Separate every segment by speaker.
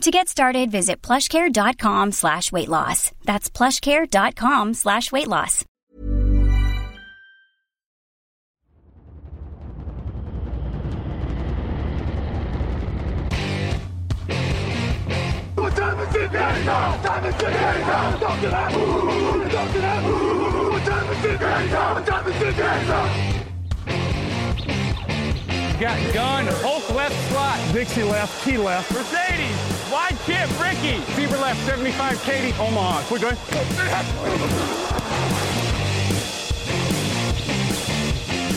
Speaker 1: To get started, visit plushcare.com slash weight loss. That's plushcare.com slash weight loss.
Speaker 2: Got gun, both left slot.
Speaker 3: Dixie left, key left.
Speaker 2: Mercedes wide chip, Ricky. Fever left, 75, Katie, Omaha. Quick going.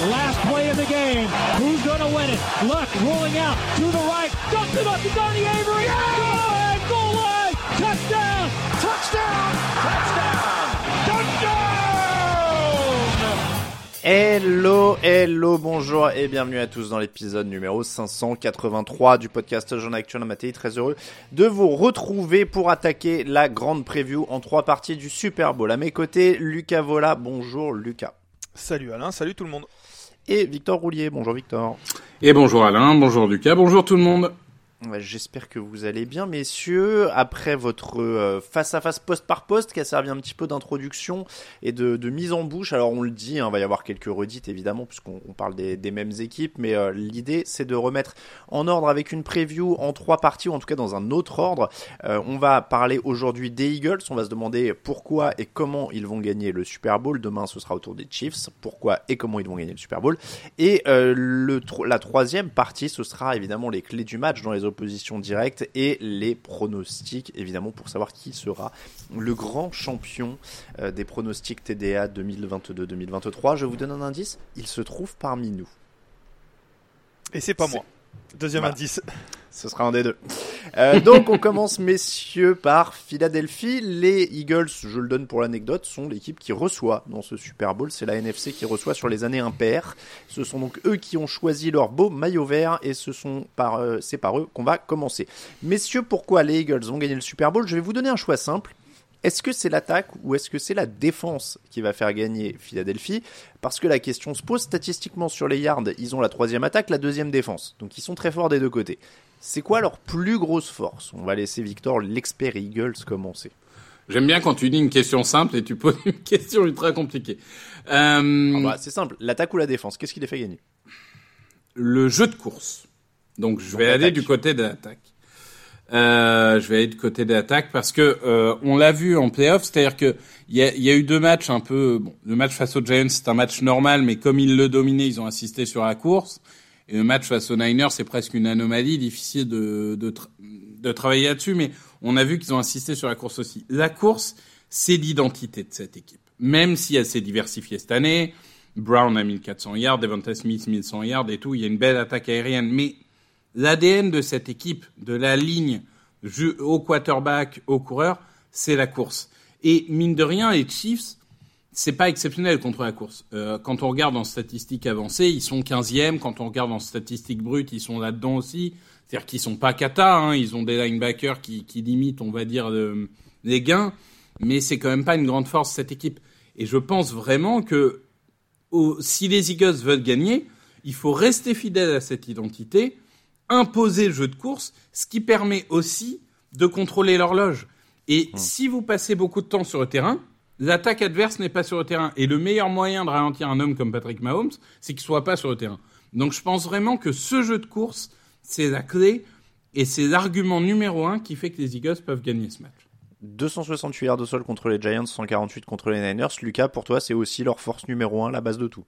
Speaker 4: Last play of the game. Who's going to win it? Luck rolling out to the right. Dumps it up to Donnie Avery. Goal line, goal line. Touchdown. Touchdown. Touchdown.
Speaker 5: Hello, hello, bonjour et bienvenue à tous dans l'épisode numéro 583 du podcast Jean Actuel Matéi. Très heureux de vous retrouver pour attaquer la grande preview en trois parties du Super Bowl. À mes côtés, Lucas Vola. Bonjour Lucas.
Speaker 3: Salut Alain, salut tout le monde.
Speaker 5: Et Victor Roulier. Bonjour Victor.
Speaker 6: Et bonjour Alain, bonjour Lucas, bonjour tout le monde.
Speaker 5: J'espère que vous allez bien, messieurs. Après votre euh, face-à-face poste par poste, qui a servi un petit peu d'introduction et de, de mise en bouche. Alors on le dit, hein, il va y avoir quelques redites évidemment, puisqu'on on parle des, des mêmes équipes, mais euh, l'idée c'est de remettre en ordre avec une preview en trois parties, ou en tout cas dans un autre ordre. Euh, on va parler aujourd'hui des Eagles. On va se demander pourquoi et comment ils vont gagner le Super Bowl. Demain, ce sera autour des Chiefs. Pourquoi et comment ils vont gagner le Super Bowl. Et euh, le, la troisième partie, ce sera évidemment les clés du match dans les oppositions directes et les pronostics, évidemment, pour savoir qui sera le grand champion euh, des pronostics TDA 2022-2023. Je vous donne un indice, il se trouve parmi nous.
Speaker 3: Et c'est pas moi. Deuxième
Speaker 5: Voilà.
Speaker 3: indice.
Speaker 5: Ce sera un des deux. Euh, donc on commence messieurs par Philadelphie. Les Eagles, je le donne pour l'anecdote, sont l'équipe qui reçoit dans ce Super Bowl. C'est la NFC qui reçoit sur les années impaires. Ce sont donc eux qui ont choisi leur beau maillot vert et ce sont par, euh, c'est par eux qu'on va commencer. Messieurs, pourquoi les Eagles vont gagner le Super Bowl? Je vais vous donner un choix simple. Est-ce que c'est l'attaque ou est-ce que c'est la défense qui va faire gagner Philadelphie? Parce que la question se pose statistiquement sur les yards, ils ont la troisième attaque, la deuxième défense. Donc ils sont très forts des deux côtés. C'est quoi leur plus grosse force? On va laisser Victor, l'expert Eagles, commencer.
Speaker 6: J'aime bien quand tu dis une question simple et tu poses une question ultra compliquée. Euh,
Speaker 5: Ah bah, c'est simple, l'attaque ou la défense Qu'est-ce qui les fait gagner?
Speaker 6: Le jeu de course. Donc je
Speaker 5: Donc,
Speaker 6: vais aller du côté de l'attaque. Euh, je vais aller du côté de l'attaque parce que euh, on l'a vu en playoff, c'est-à-dire que il y a, y a eu deux matchs un peu. Bon, le match face aux Giants c'est un match normal, mais comme ils le dominaient, ils ont insisté sur la course. Et le match face aux Niners c'est presque une anomalie, difficile de de, de travailler là-dessus, mais on a vu qu'ils ont insisté sur la course aussi. La course, c'est l'identité de cette équipe, même si elle s'est diversifiée cette année. Brown a 1400 yards, Devonta Smith 1100 yards et tout. Il y a une belle attaque aérienne. Mais l'ADN de cette équipe, de la ligne au quarterback, au coureur, c'est la course. Et mine de rien, les Chiefs, c'est pas exceptionnel contre la course. Euh, quand on regarde en statistiques avancées, ils sont 15e. Quand on regarde en statistiques brutes, ils sont là-dedans aussi. C'est-à-dire qu'ils sont pas cata. Hein. Ils ont des linebackers qui, qui limitent, on va dire, euh, les gains. Mais c'est quand même pas une grande force cette équipe. Et je pense vraiment que au- si les Eagles veulent gagner, il faut rester fidèle à cette identité, imposer le jeu de course, ce qui permet aussi de contrôler l'horloge. Et si vous passez beaucoup de temps sur le terrain, l'attaque adverse n'est pas sur le terrain. Et le meilleur moyen de ralentir un homme comme Patrick Mahomes, c'est qu'il soit pas sur le terrain. Donc je pense vraiment que ce jeu de course, c'est la clé et c'est l'argument numéro un qui fait que les Eagles peuvent gagner ce match.
Speaker 5: 268 yards de sol contre les Giants, 148 contre les Niners. Lucas, pour toi, c'est aussi leur force numéro un, la base de tout.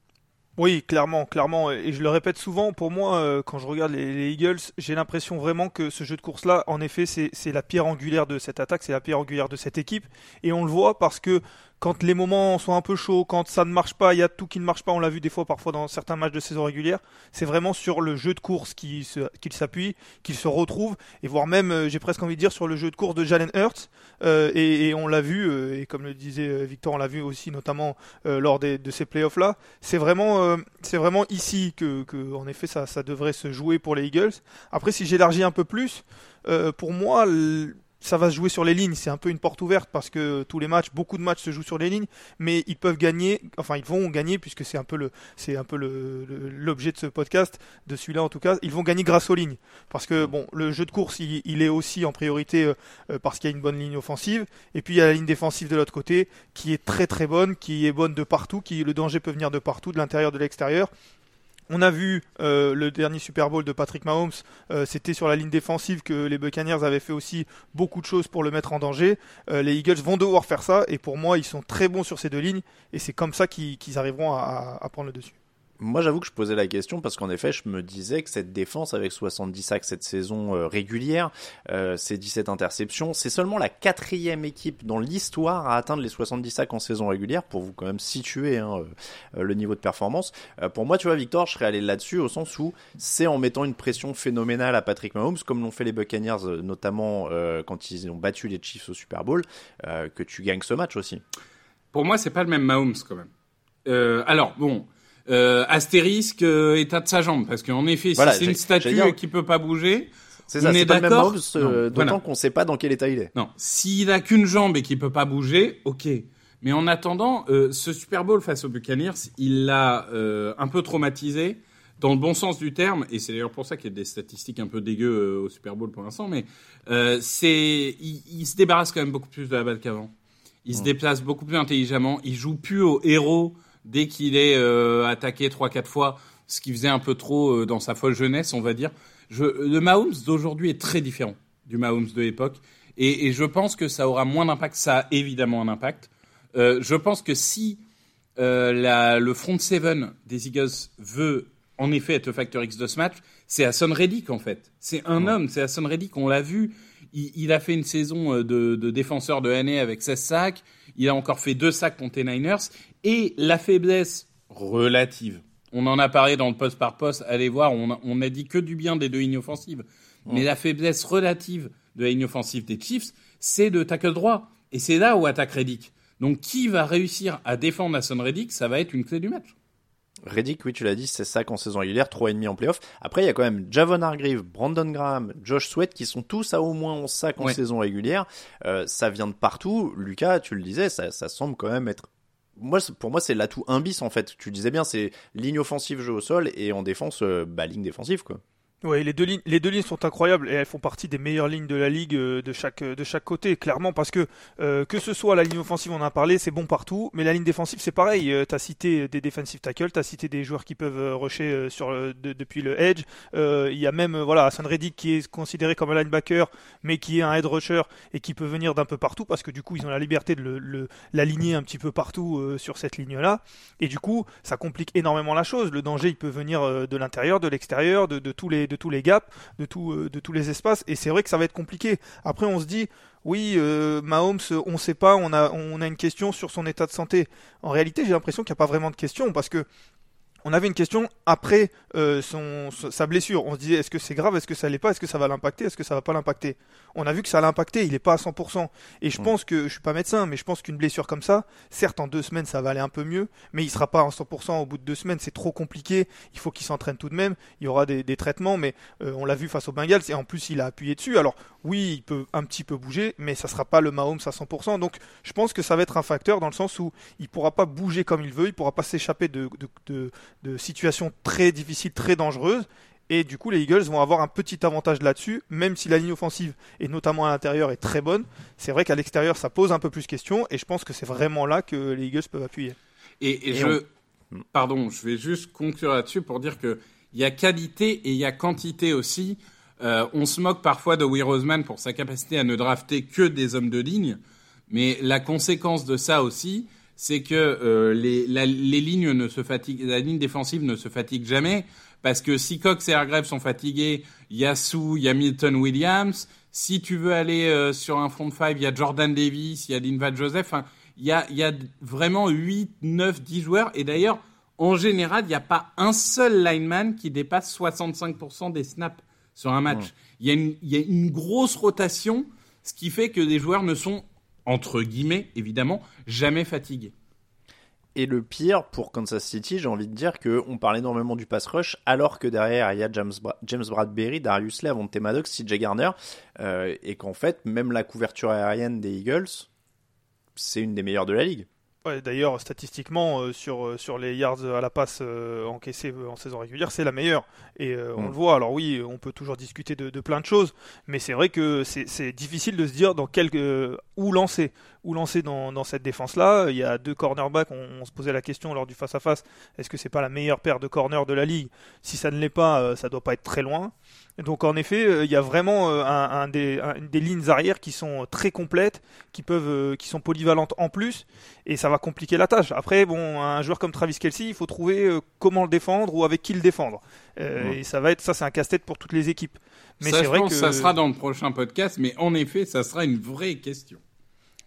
Speaker 3: Oui, clairement, clairement, et je le répète souvent, pour moi, euh, quand je regarde les, les Eagles, j'ai l'impression vraiment que ce jeu de course-là, en effet, c'est la pierre angulaire de cette attaque, c'est la pierre angulaire de cette équipe, et on le voit parce que quand les moments sont un peu chauds, quand ça ne marche pas, il y a tout qui ne marche pas, on l'a vu des fois parfois dans certains matchs de saison régulière, c'est vraiment sur le jeu de course qu'il s'appuie, qu'il se retrouve, et voire même, euh, j'ai presque envie de dire, sur le jeu de course de Jalen Hurts, euh, et, on l'a vu, euh, et comme le disait Victor, on l'a vu aussi notamment lors de ces playoffs-là, c'est vraiment, vraiment ici que, en effet, ça devrait se jouer pour les Eagles. Après, si j'élargis un peu plus, pour moi, ça va se jouer sur les lignes. C'est un peu une porte ouverte parce que tous les matchs, beaucoup de matchs se jouent sur les lignes, mais ils peuvent gagner, enfin ils vont gagner puisque c'est un peu le, c'est un peu l'objet de ce podcast, de celui-là en tout cas. Ils vont gagner grâce aux lignes parce que bon, le jeu de course, il, est aussi en priorité euh, parce qu'il y a une bonne ligne offensive et puis il y a la ligne défensive de l'autre côté qui est très très bonne, qui est bonne de partout, qui le danger peut venir de partout, de l'intérieur, de l'extérieur. On a vu euh, le dernier Super Bowl de Patrick Mahomes, euh, c'était sur la ligne défensive que les Buccaneers avaient fait aussi beaucoup de choses pour le mettre en danger. Euh, les Eagles vont devoir faire ça et pour moi ils sont très bons sur ces deux lignes et c'est comme ça qu'ils qu arriveront à, prendre le dessus.
Speaker 5: Moi, j'avoue que je posais la question parce qu'en effet, je me disais que cette défense avec 70 sacs cette saison euh, régulière, euh, ces 17 interceptions, c'est seulement la quatrième équipe dans l'histoire à atteindre les 70 sacs en saison régulière pour vous quand même situer hein, euh, le niveau de performance. Euh, pour moi, tu vois, Victor, je serais allé là-dessus au sens où c'est en mettant une pression phénoménale à Patrick Mahomes, comme l'ont fait les Buccaneers, notamment quand ils ont battu les Chiefs au Super Bowl, que tu gagnes ce match aussi.
Speaker 6: Pour moi, c'est pas le même Mahomes quand même. alors bon euh, astérisque euh, état de sa jambe parce qu'en effet
Speaker 5: voilà,
Speaker 6: si c'est une statue dire... qui peut pas bouger
Speaker 5: c'est ça, c'est pas le même euh, d'autant voilà. qu'on sait pas dans quel état il est.
Speaker 6: Non, s'il a qu'une jambe et qu'il peut pas bouger, ok. Mais en attendant, euh, ce Super Bowl face aux Buccaneers, il l'a euh, un peu traumatisé dans le bon sens du terme, et c'est d'ailleurs pour ça qu'il y a des statistiques un peu dégueu au Super Bowl pour l'instant, mais c'est, il, il, se débarrasse quand même beaucoup plus de la balle qu'avant. Il se déplace beaucoup plus intelligemment. Il joue plus au héros dès qu'il est euh, attaqué trois quatre fois, ce qui faisait un peu trop euh, dans sa folle jeunesse, on va dire. Je, le Mahomes d'aujourd'hui est très différent du Mahomes de l'époque, et, et, je pense que ça aura moins d'impact. Ça a évidemment un impact. Euh, je pense que si la, le front seven des Eagles veut en effet être le facteur X de ce match, c'est Hassan Reddick en fait. C'est un ouais. homme, c'est Hassan Reddick, on l'a vu. Il, il, a fait une saison de, de défenseur de l'année avec 16 sacs. Il a encore fait deux sacs contre les Niners. Et la faiblesse relative, on en a parlé dans le poste par poste, allez voir, on a, on a dit que du bien des deux lignes offensives. Mais la faiblesse relative de la ligne offensive des Chiefs, c'est de tackle droit. Et c'est là où attaque Reddick. Donc qui va réussir à défendre Hassan Reddick, ça va être une clé du match.
Speaker 5: Reddick, oui, tu l'as dit, c'est ça qu'en saison régulière, 3,5 en playoff. Après, il y a quand même Javon Hargreave, Brandon Graham, Josh Sweat qui sont tous à au moins 11 sacs en ouais. saison régulière. Euh, ça vient de partout. Lucas, tu le disais, ça, ça semble quand même être moi, pour moi, c'est l'atout un bis en fait. Tu le disais bien, c'est ligne offensive, jeu au sol, et en défense, euh, bah, ligne défensive quoi.
Speaker 3: Oui, les deux lignes, les deux lignes sont incroyables et elles font partie des meilleures lignes de la ligue euh, de chaque de chaque côté, clairement parce que euh, que ce soit la ligne offensive, on en a parlé, c'est bon partout, mais la ligne défensive c'est pareil. Euh, t'as cité des defensive tackles, t'as cité des joueurs qui peuvent euh, rusher euh, sur de, depuis le edge. Il y a même voilà Hassan Reddick qui est considéré comme un linebacker, mais qui est un head rusher et qui peut venir d'un peu partout parce que du coup ils ont la liberté de le, le l'aligner un petit peu partout sur cette ligne là. Et du coup ça complique énormément la chose. Le danger il peut venir de l'intérieur, de l'extérieur, de tous les de tous les gaps, euh, de tous les espaces. Et c'est vrai que ça va être compliqué. Après, on se dit, oui, euh, Mahomes, on ne sait pas, on a, on a une question sur son état de santé. En réalité, j'ai l'impression qu'il n'y a pas vraiment de question parce que on avait une question après euh, son, sa blessure. On se disait est-ce que c'est grave, est-ce que ça l'est pas, est-ce que ça va l'impacter, est-ce que ça va pas l'impacter? On a vu que ça l'impacté, il est pas à 100%. Et je mmh. pense que je suis pas médecin, mais je pense qu'une blessure comme ça, certes en deux semaines ça va aller un peu mieux, mais il sera pas à 100% au bout de deux semaines. C'est trop compliqué. Il faut qu'il s'entraîne tout de même. Il y aura des, des traitements, mais euh, on l'a vu face aux Bengals et en plus il a appuyé dessus. Alors oui, il peut un petit peu bouger, mais ça sera pas le Mahomes à 100%. Donc je pense que ça va être un facteur dans le sens où il pourra pas bouger comme il veut, il pourra pas s'échapper de, de, de, de situations très difficile, très dangereuse. Et du coup, les Eagles vont avoir un petit avantage là-dessus, même si la ligne offensive, et notamment à l'intérieur, est très bonne. C'est vrai qu'à l'extérieur, ça pose un peu plus question, et je pense que c'est vraiment là que les Eagles peuvent appuyer.
Speaker 6: Et, et, et je, on... pardon, je vais juste conclure là-dessus pour dire que il y a qualité et il y a quantité aussi. Euh, on se moque parfois de Will Roseman pour sa capacité à ne drafter que des hommes de ligne, mais la conséquence de ça aussi, c'est que euh, les, la, les lignes ne se fatiguent, la ligne défensive ne se fatigue jamais, parce que si Cox et Hargrave sont fatigués, il y a Sue, il y a Milton Williams. Si tu veux aller euh, sur un front five, il y a Jordan Davis, il y a Linval Joseph. Il y a, il y a vraiment 8, 9, 10 joueurs. Et d'ailleurs, en général, il n'y a pas un seul lineman qui dépasse 65% des snaps sur un match. Il, y a une, il y a une grosse rotation, ce qui fait que des joueurs ne sont, entre guillemets, évidemment, jamais fatigués.
Speaker 5: Et le pire pour Kansas City, j'ai envie de dire qu'on parle énormément du pass rush, alors que derrière il y a James, Bra James Bradbury, Darius Slay, Avonte Maddox, CJ Garner, euh, et qu'en fait, même la couverture aérienne des Eagles, c'est une des meilleures de la ligue.
Speaker 3: Ouais, D'ailleurs, statistiquement, euh, sur, euh, sur les yards à la passe euh, encaissés en saison régulière, c'est la meilleure. Et euh, on
Speaker 5: Mm.
Speaker 3: le voit. Alors oui, on peut toujours discuter de, de plein de choses, mais c'est vrai que c'est c'est difficile de se dire dans quel, euh, où lancer. Où lancer dans, dans cette défense-là? Il y a deux cornerbacks. On, on se posait la question lors du face-à-face. Est-ce que c'est pas la meilleure paire de corners de la ligue? Si ça ne l'est pas, euh, ça doit pas être très loin. Donc en effet, euh, il y a vraiment euh, un, un des, un- des lignes arrière qui sont très complètes, qui peuvent, euh, qui sont polyvalentes en plus, et ça va compliquer la tâche. Après, bon, un joueur comme Travis Kelsey, il faut trouver euh, comment le défendre ou avec qui le défendre. Euh,
Speaker 5: Ouais.
Speaker 3: Et ça va être, ça, c'est un casse-tête pour toutes les équipes. Mais
Speaker 6: ça,
Speaker 3: c'est
Speaker 6: je
Speaker 3: vrai
Speaker 6: pense
Speaker 3: que
Speaker 6: ça sera dans le prochain podcast, mais en effet, ça sera une vraie question.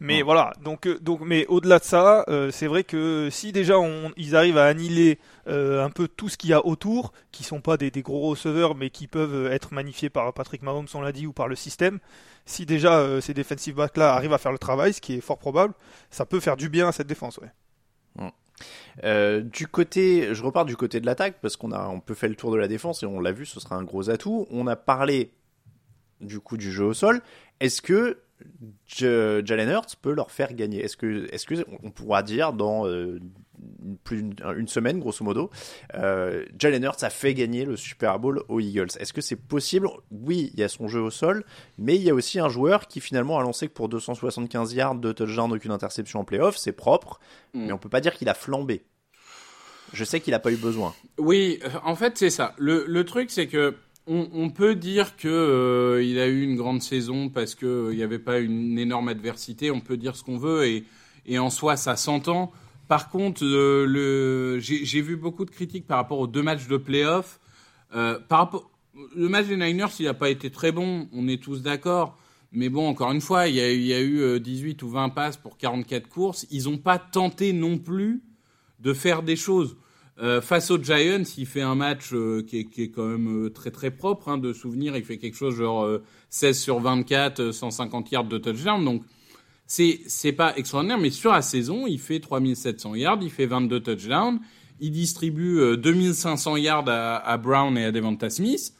Speaker 3: Mais voilà, donc, euh, donc, mais au-delà de ça, euh, c'est vrai que si déjà on, ils arrivent à annihiler euh, un peu tout ce qu'il y a autour, qui sont pas des, des gros receveurs, mais qui peuvent euh, être magnifiés par Patrick Mahomes, on l'a dit, ou par le système, si déjà euh, ces defensive backs-là arrivent à faire le travail, ce qui est fort probable, ça peut faire du bien à cette défense. Ouais.
Speaker 5: Euh, du côté, je repars du côté de l'attaque parce qu'on a, on peut faire le tour de la défense et on l'a vu, ce sera un gros atout. On a parlé du coup du jeu au sol. Est-ce que Jalen Hurts peut leur faire gagner Est-ce que, est-ce que on pourra dire dans euh, plus d'une une semaine, grosso modo, euh, Jalen Hurts a fait gagner le Super Bowl aux Eagles Est-ce que c'est possible? Oui, il y a son jeu au sol, mais il y a aussi un joueur qui finalement a lancé que pour 275 yards, de touchdown, aucune interception en playoff, c'est propre,
Speaker 6: Mm.
Speaker 5: mais on peut pas dire qu'il a flambé. Je sais qu'il a pas eu besoin.
Speaker 6: Oui, en fait, c'est ça. Le, le truc, c'est que on, peut dire que euh, a eu une grande saison parce que euh, n'y avait pas une énorme adversité. On peut dire ce qu'on veut et, en soi, ça s'entend. Par contre, euh, j'ai vu beaucoup de critiques par rapport aux deux matchs de playoff. Le match des Niners, il n'a pas été très bon. On est tous d'accord. Mais bon, encore une fois, il y a, eu- il y a eu euh, 18 ou 20 passes pour 44 courses. Ils n'ont pas tenté non plus de faire des choses. Euh, face aux Giants, il fait un match euh, qui, est, quand même euh, très très propre hein, de souvenir. Il fait quelque chose genre euh, 16 sur 24, euh, 150 yards de touchdown. Donc c'est c'est pas extraordinaire, mais sur la saison, il fait 3700 yards, il fait 22 touchdowns, il distribue euh, 2500 yards à, à Brown et à Devonta Smith.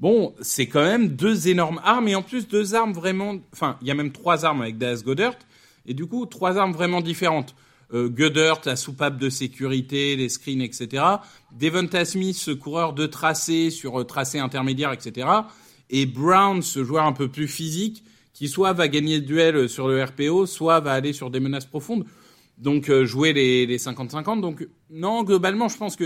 Speaker 6: Bon, c'est quand même deux énormes armes et en plus deux armes vraiment. Enfin, il y a même trois armes avec Dallas Goddard et du coup trois armes vraiment différentes. Euh, Goddard, la soupape de sécurité, les screens, etc. Devonta Smith, ce coureur de tracé sur euh, tracé intermédiaire, etc. Et Brown, ce joueur un peu plus physique, qui soit va gagner le duel sur le RPO, soit va aller sur des menaces profondes. Donc euh, jouer les les 50-50. Donc non, globalement, je pense que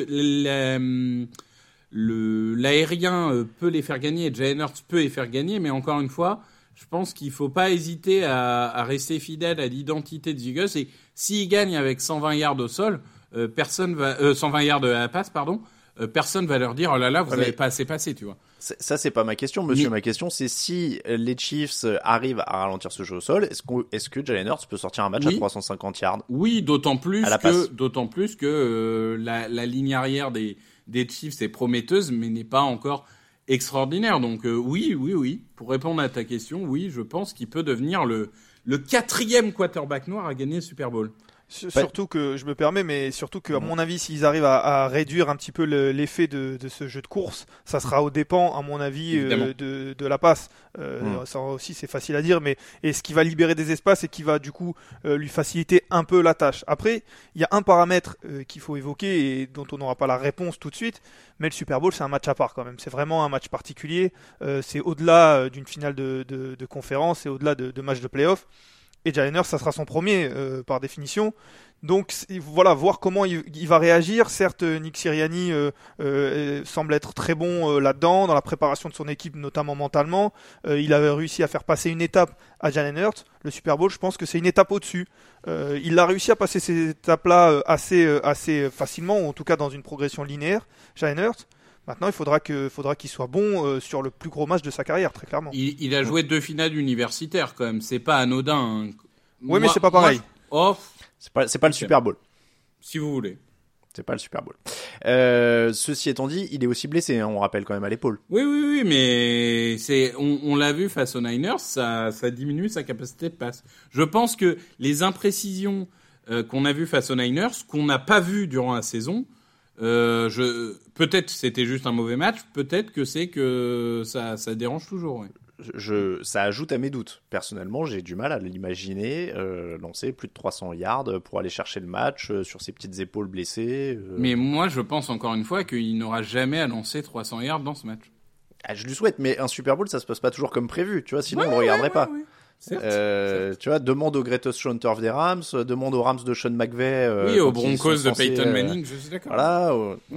Speaker 6: l'aérien euh, peut les faire gagner, et Hurts peut les faire gagner, mais encore une fois, je pense qu'il faut pas hésiter à, à rester fidèle à l'identité de Eagles. Et s'il gagne avec 120 yards au sol, euh, personne va euh, 120 yards à la passe, pardon, euh, personne va leur dire oh là là, vous n'avez pas assez passé, tu vois.
Speaker 5: Ça, c'est pas ma question, monsieur.
Speaker 6: Mais-
Speaker 5: Ma question, c'est si les Chiefs arrivent à ralentir ce jeu au sol, est-ce qu'on- est-ce que Jalen Hurts peut sortir un match à
Speaker 6: Oui.
Speaker 5: 350 yards
Speaker 6: Oui, d'autant plus que d'autant plus que euh, la, la ligne arrière des des Chiefs est prometteuse, mais n'est pas encore extraordinaire. Donc euh, oui, oui, oui. Pour répondre à ta question, oui, je pense qu'il peut devenir le le quatrième quarterback noir à gagner le Super Bowl.
Speaker 3: Sur- Surtout que, je me permets, mais surtout que, à mon avis, s'ils arrivent à, à réduire un petit peu le- l'effet de, de ce jeu de course, ça sera au dépens, à mon avis, euh, de, de la passe. Euh,
Speaker 5: Mm.
Speaker 3: Ça aussi, c'est facile à dire, mais et ce qui va libérer des espaces et qui va du coup euh, lui faciliter un peu la tâche. Après, il y a un paramètre euh, qu'il faut évoquer et dont on n'aura pas la réponse tout de suite, mais le Super Bowl, c'est un match à part quand même. C'est vraiment un match particulier. Euh, c'est au-delà d'une finale de, de, de conférence, c'est au-delà de, de matchs de playoff. Et Jalen ça sera son premier par définition. Donc voilà, voir comment il, va réagir. Certes, Nick Siriani euh, euh, semble être très bon euh, là-dedans, dans la préparation de son équipe, notamment mentalement. il avait réussi à faire passer une étape à Jalen Hurts. Le Super Bowl, je pense que c'est une étape au-dessus. il a réussi à passer ces étapes-là assez, assez facilement, ou en tout cas dans une progression linéaire, Jalen Hurts. Maintenant, il faudra qu'il soit bon sur le plus gros match de sa carrière, très clairement.
Speaker 6: Il, a joué deux finales universitaires quand même. C'est pas anodin. Hein.
Speaker 3: Oui, mais c'est pas pareil.
Speaker 5: C'est pas, c'est pas le Super Bowl.
Speaker 6: Si vous voulez.
Speaker 5: C'est pas le Super Bowl. Euh, ceci étant dit, il est aussi blessé, hein, on rappelle quand même à l'épaule.
Speaker 6: Oui, oui, oui, mais c'est, on, on l'a vu face aux Niners, ça, ça diminue sa capacité de passe. Je pense que les imprécisions euh, qu'on a vues face aux Niners, qu'on n'a pas vues durant la saison, euh, je, peut-être c'était juste un mauvais match, peut-être que c'est que ça, ça dérange toujours. Ouais
Speaker 5: je, ça ajoute à mes doutes. Personnellement, j'ai du mal à l'imaginer euh, lancer plus de 300 yards pour aller chercher le match euh, sur ses petites épaules blessées.
Speaker 6: Euh. Mais moi, je pense encore une fois qu'il n'aura jamais à lancer 300 yards dans ce match.
Speaker 5: Ah, je lui souhaite, mais un Super Bowl, ça se passe pas toujours comme prévu, tu vois, sinon on ne regarderait pas. Euh, tu vois, demande au Greatest Showturf des Rams, euh, demande aux Rams de Sean McVay.
Speaker 6: Euh, oui, aux Broncos de Peyton Manning, je suis d'accord.
Speaker 5: Voilà.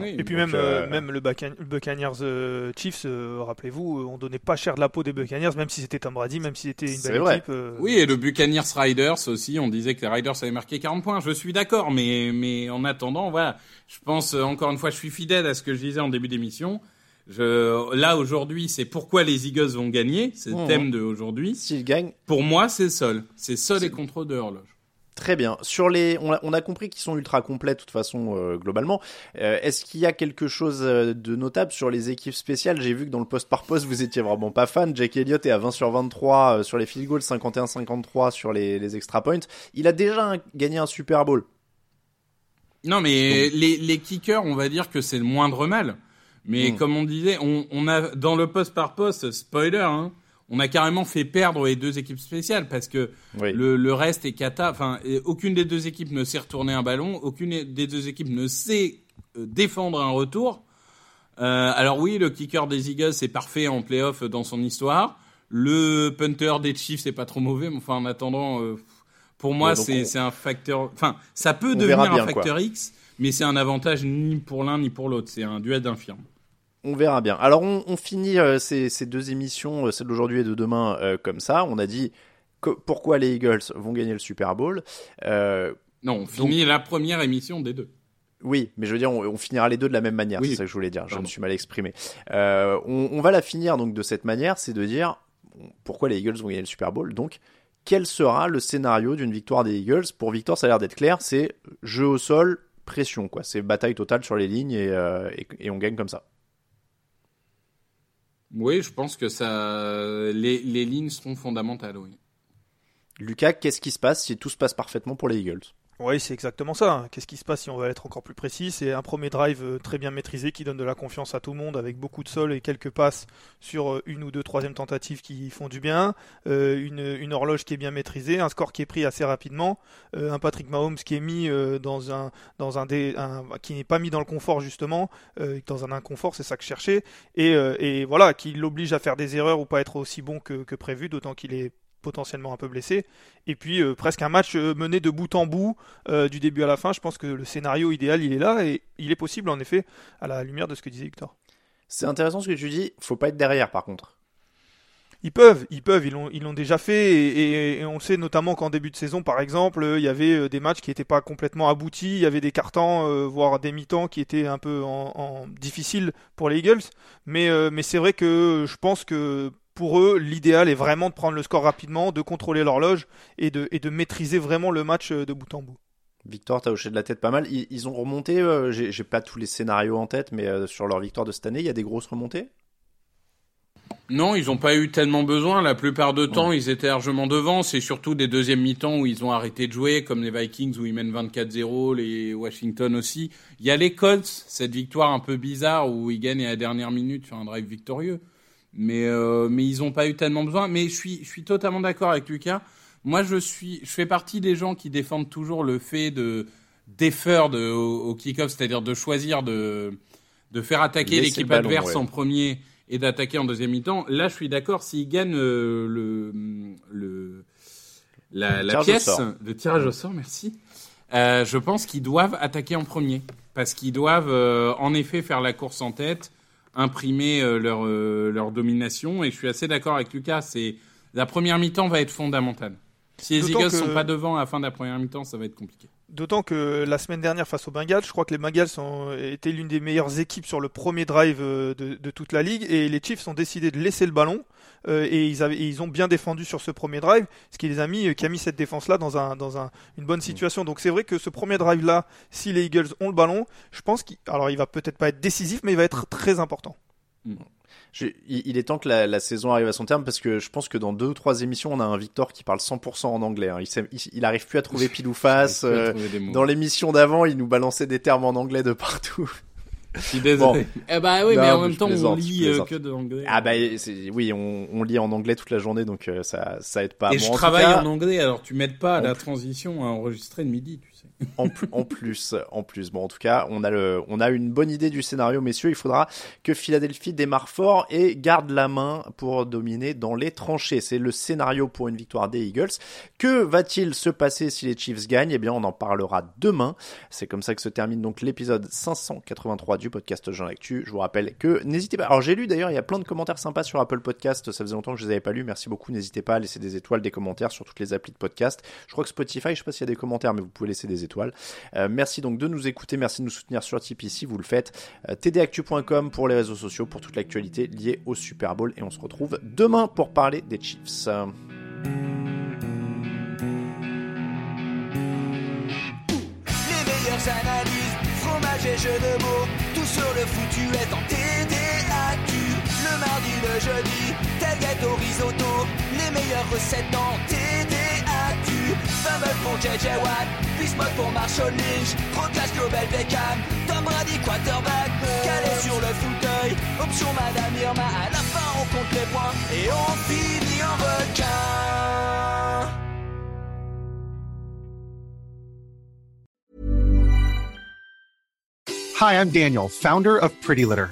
Speaker 3: et puis même, même le Buccaneers Chiefs, rappelez-vous, on donnait pas cher de la peau des Buccaneers, même si c'était Tom Brady, même si c'était une belle équipe.
Speaker 6: Oui, et le Buccaneers Riders aussi, on disait que les Riders avaient marqué 40 points. Je suis d'accord, mais, mais en attendant, voilà, je pense, encore une fois, je suis fidèle à ce que je disais en début d'émission. Je, là aujourd'hui, c'est pourquoi les Eagles vont gagner, c'est le mmh. thème d'aujourd'hui.
Speaker 5: S'ils gagnent.
Speaker 6: Pour moi, c'est Sol. C'est Sol et contrôle de horloge.
Speaker 5: Très bien. Sur les, on a, on a compris qu'ils sont ultra complets de toute façon euh, globalement. Euh, est-ce qu'il y a quelque chose euh, de notable sur les équipes spéciales? J'ai vu que dans le poste par poste vous étiez vraiment pas fan. Jack Elliott est à 20 sur 23 sur les field goals, 51-53 sur les, les extra points. Il a déjà gagné un Super Bowl.
Speaker 6: Non mais les, les kickers, on va dire que c'est le moindre mal. Mais hmm. comme on disait, on, on, a dans le poste par poste, spoiler, hein, on a carrément fait perdre les deux équipes spéciales parce que le, le, reste est cata. Enfin, aucune des deux équipes ne sait retourner un ballon, aucune des deux équipes ne sait euh, défendre un retour. Euh, alors oui, le kicker des Eagles est parfait en playoff dans son histoire. Le punter des Chiefs c'est pas trop mauvais, mais enfin en attendant, euh, pour moi c'est un facteur. Enfin, ça peut devenir un facteur X, mais c'est un avantage ni pour l'un ni pour l'autre. C'est un duel d'infirmes.
Speaker 5: On verra bien. Alors on, finit euh, ces, deux émissions, euh, celle d'aujourd'hui et de demain, euh, comme ça. On a dit pourquoi les Eagles vont gagner le Super Bowl.
Speaker 6: non, on finit la première émission des deux.
Speaker 5: Oui, mais je veux dire, on, finira les deux de la même manière. C'est ça que je voulais dire. Je me suis mal exprimé. On, va la finir donc de cette manière, c'est de dire pourquoi les Eagles vont gagner le Super Bowl. Donc, quel sera le scénario d'une victoire des Eagles? Pour Victor, ça a l'air d'être clair. C'est jeu au sol, pression, quoi. C'est bataille totale sur les lignes et on gagne comme ça.
Speaker 6: Oui, je pense que ça, les, les lignes seront fondamentales, oui.
Speaker 5: Lucas, qu'est-ce qui se passe si tout se passe parfaitement pour les Eagles?
Speaker 3: Oui, c'est exactement ça. Qu'est-ce qui se passe si on va être encore plus précis? C'est un premier drive euh, très bien maîtrisé qui donne de la confiance à tout le monde avec beaucoup de sol et quelques passes sur euh, une ou deux troisième tentatives qui font du bien, euh, une, horloge qui est bien maîtrisée, un score qui est pris assez rapidement, un Patrick Mahomes qui est mis dans un qui n'est pas mis dans le confort justement, dans un inconfort, c'est ça que je cherchais, et, voilà, qui l'oblige à faire des erreurs ou pas être aussi bon que prévu, d'autant qu'il est potentiellement un peu blessé. Et puis euh, presque un match euh, mené de bout en bout euh, du début à la fin. Je pense que le scénario idéal, il est là et il est possible en effet à la lumière de ce que disait Victor.
Speaker 5: C'est intéressant ce que tu dis. Faut pas être derrière par contre.
Speaker 3: Ils peuvent, ils peuvent, ils l'ont, ils l'ont déjà fait et, on sait notamment qu'en début de saison, par exemple, il y avait des matchs qui n'étaient pas complètement aboutis, il y avait des cartons, voire des mi-temps qui étaient un peu en, en difficiles pour les Eagles. Mais, mais c'est vrai que je pense que pour eux, l'idéal est vraiment de prendre le score rapidement, de contrôler l'horloge et de, et de maîtriser vraiment le match euh, de bout en bout.
Speaker 5: Victor, t'as hoché de la tête pas mal. Ils, ont remonté, euh, j'ai pas tous les scénarios en tête, mais euh, sur leur victoire de cette année, il y a des grosses remontées?
Speaker 6: Non, ils n'ont pas eu tellement besoin. La plupart du temps, ils étaient largement devant. C'est surtout des deuxièmes mi-temps où ils ont arrêté de jouer, comme les Vikings où ils mènent 24-0, les Washington aussi. Il y a les Colts, cette victoire un peu bizarre où ils gagnent à la dernière minute sur un drive victorieux mais euh, mais ils n'ont pas eu tellement besoin. Mais je suis je suis totalement d'accord avec Lucas. Moi, je suis je fais partie des gens qui défendent toujours le fait de défeur de, au, kick-off, c'est-à-dire de choisir de de faire attaquer l'équipe adverse en premier et d'attaquer en deuxième mi-temps. Là, je suis d'accord. S'ils gagnent euh, le le la, la
Speaker 5: au
Speaker 6: pièce de tirage au sort, merci. Euh, je pense qu'ils doivent attaquer en premier parce qu'ils doivent euh, en effet faire la course en tête, imprimer euh, leur euh, leur domination. Et je suis assez d'accord avec Lucas. C'est la première mi-temps va être fondamentale. Si les Eagles
Speaker 3: que-
Speaker 6: sont pas devant à la fin de la première mi-temps, ça va être compliqué.
Speaker 3: D'autant que la semaine dernière face aux Bengals, je crois que les Bengals ont été l'une des meilleures équipes sur le premier drive euh, de, de toute la ligue et les Chiefs ont décidé de laisser le ballon euh, et, ils avaient, et ils ont bien défendu sur ce premier drive, ce qui les a mis, euh, qui a mis cette défense là dans un dans un, une bonne situation. Donc c'est vrai que ce premier drive là, si les Eagles ont le ballon, je pense qu'il alors il va peut-être pas être décisif, mais il va être très important.
Speaker 5: Je- il, est temps que la, la saison arrive à son terme parce que je pense que dans deux ou trois émissions, on a un Victor qui parle 100% en anglais. hein. Il, sait- il, il arrive plus à trouver pile ou face. Euh, dans l'émission d'avant, il nous balançait des termes en anglais de partout.
Speaker 6: Je suis désolé. Eh ben oui,
Speaker 5: Non,
Speaker 6: mais en
Speaker 5: mais
Speaker 6: même temps, on lit euh, que de l'anglais.
Speaker 5: Ah bah oui, on, on lit en anglais toute la journée, donc euh, ça ça aide pas.
Speaker 6: Et
Speaker 5: Bon,
Speaker 6: je
Speaker 5: en
Speaker 6: travaille
Speaker 5: cas,
Speaker 6: en anglais, alors tu m'aides pas à la transition à enregistrer le midi, tu.
Speaker 5: en, en plus, en plus. Bon, en tout cas, on a une bonne idée du scénario, messieurs. Il faudra que Philadelphie démarre fort et garde la main pour dominer dans les tranchées. C'est le scénario pour une victoire des Eagles. Que va-t-il se passer si les Chiefs gagnent? Eh bien, on en parlera demain. C'est comme ça que se termine donc l'épisode 583 du podcast Jean Actu. Je vous rappelle que n'hésitez pas. Alors, j'ai lu d'ailleurs, il y a plein de commentaires sympas sur Apple Podcast. Ça faisait longtemps que je les avais pas lus. Merci beaucoup. N'hésitez pas à laisser des étoiles, des commentaires sur toutes les applis de podcast. Je crois que Spotify, je sais pas s'il y a des commentaires, mais vous pouvez laisser des étoiles. Euh, merci donc de nous écouter, merci de nous soutenir sur Tipeee si vous le faites. Euh, tdactu.com pour les réseaux sociaux, pour toute l'actualité liée au Super Bowl. Et on se retrouve demain pour parler des Chiefs.
Speaker 7: Analyses, fromage et jeux de mots, tout sur le foutu est en TDAQ. Le mardi, le jeudi, tel gâteau risotto, les meilleures recettes en TDAQ. Fumble pour JJ Watt, Bismuth pour Marshall Lynch, Procast Global Beckham, Tom Brady quarterback, calé sur le fauteuil, option Madame Irma, à la fin on compte les points et on finit en requin.
Speaker 8: Hi, I'm Daniel, founder of Pretty Litter.